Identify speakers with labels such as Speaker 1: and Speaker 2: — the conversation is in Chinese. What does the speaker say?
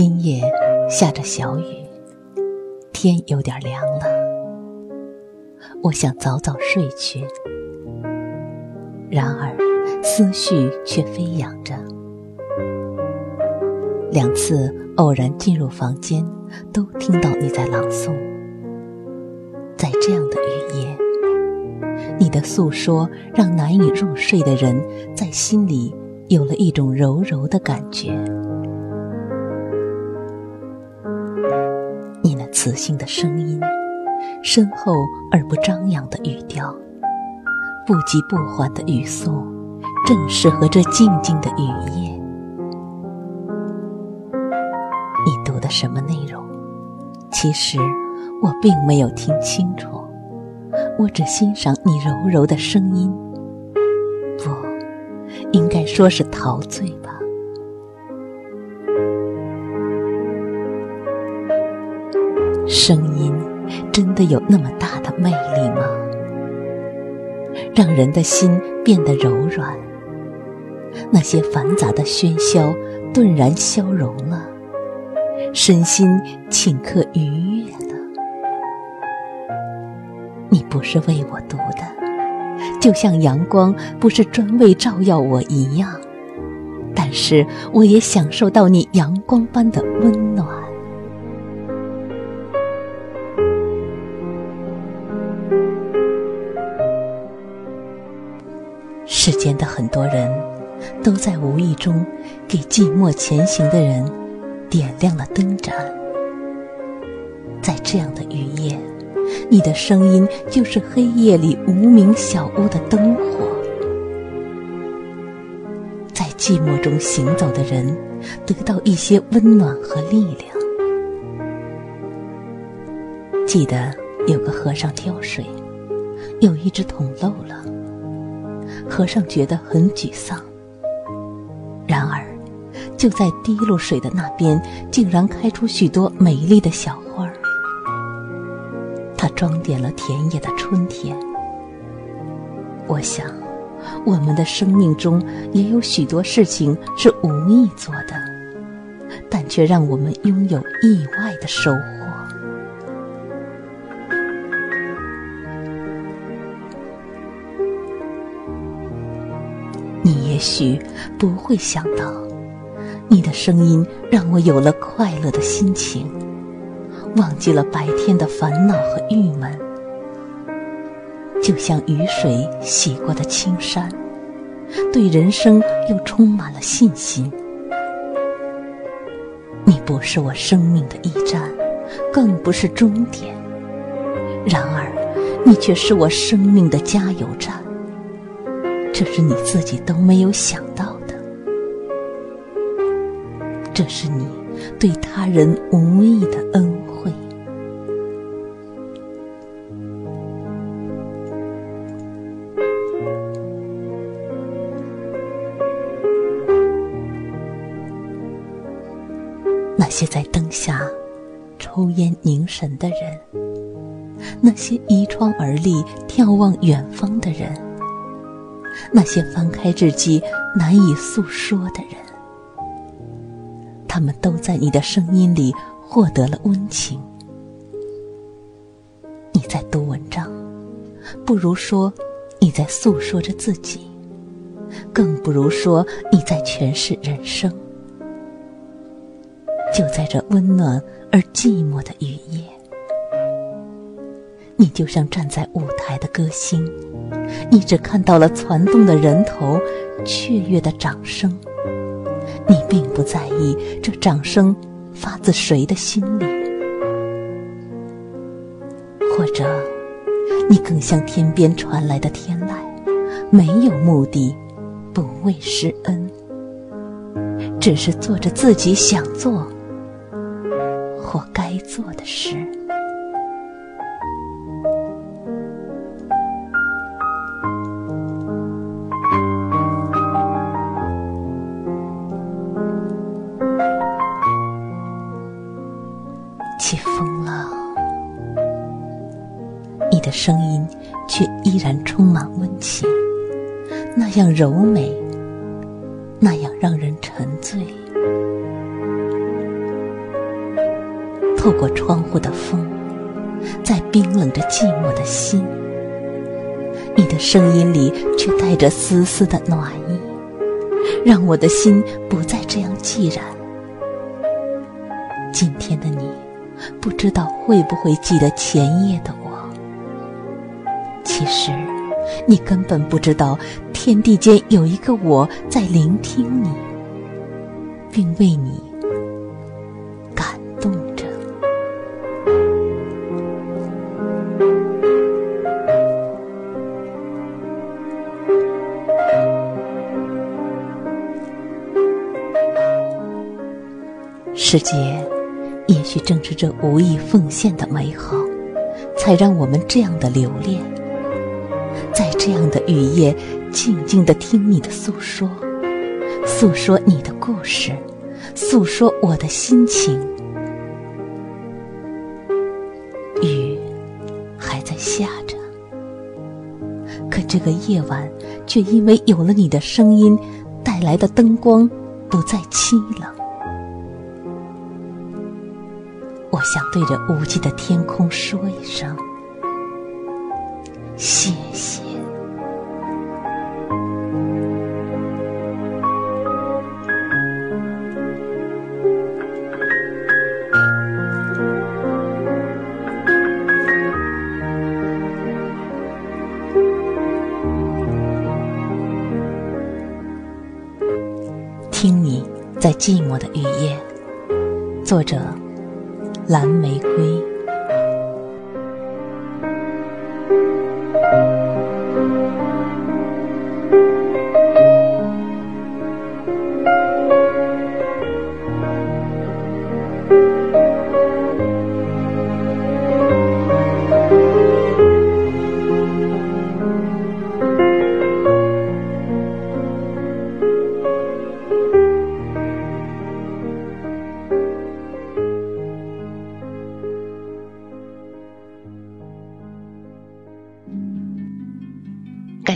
Speaker 1: 今夜下着小雨，天有点凉了。我想早早睡去，然而思绪却飞扬着。两次偶然进入房间，都听到你在朗诵。在这样的雨夜，你的诉说让难以入睡的人在心里有了一种柔柔的感觉。磁性的声音，深厚而不张扬的语调，不急不缓的语速，正适合这静静的雨夜。你读的什么内容？其实我并没有听清楚，我只欣赏你柔柔的声音。不，应该说是陶醉吧。声音真的有那么大的魅力吗？让人的心变得柔软，那些繁杂的喧嚣顿然消融了，身心顷刻愉悦了。你不是为我读的，就像阳光不是专为照耀我一样，但是我也享受到你阳光般的温暖。世间的很多人，都在无意中给寂寞前行的人点亮了灯盏。在这样的雨夜，你的声音就是黑夜里无名小屋的灯火。在寂寞中行走的人，得到一些温暖和力量。记得有个和尚挑水，有一只桶漏了。和尚觉得很沮丧。然而，就在滴落水的那边，竟然开出许多美丽的小花儿。它装点了田野的春天。我想，我们的生命中也有许多事情是无意做的，但却让我们拥有意外的收获。也许不会想到，你的声音让我有了快乐的心情，忘记了白天的烦恼和郁闷，就像雨水洗过的青山，对人生又充满了信心。你不是我生命的驿站，更不是终点，然而，你却是我生命的加油站。这是你自己都没有想到的，这是你对他人无意的恩惠。那些在灯下抽烟凝神的人，那些倚窗而立眺望远方的人。那些翻开日记难以诉说的人，他们都在你的声音里获得了温情。你在读文章，不如说你在诉说着自己，更不如说你在诠释人生。就在这温暖而寂寞的雨夜，你就像站在舞台的歌星。你只看到了攒动的人头，雀跃的掌声。你并不在意这掌声发自谁的心里，或者，你更像天边传来的天籁，没有目的，不为施恩，只是做着自己想做或该做的事。声音却依然充满温情，那样柔美，那样让人沉醉。透过窗户的风，在冰冷着寂寞的心，你的声音里却带着丝丝的暖意，让我的心不再这样寂然。今天的你。不知道会不会记得前夜的我？其实，你根本不知道，天地间有一个我在聆听你，并为你感动着。世界。也许正是这无意奉献的美好，才让我们这样的留恋，这样的雨夜，静静的听你的诉说，诉说你的故事，诉说我的心情。雨还在下着，可这个夜晚却因为有了你的声音带来的灯光，不再凄冷。我想对着无际的天空说一声谢谢。听你在寂寞的雨夜，作者。蓝玫瑰。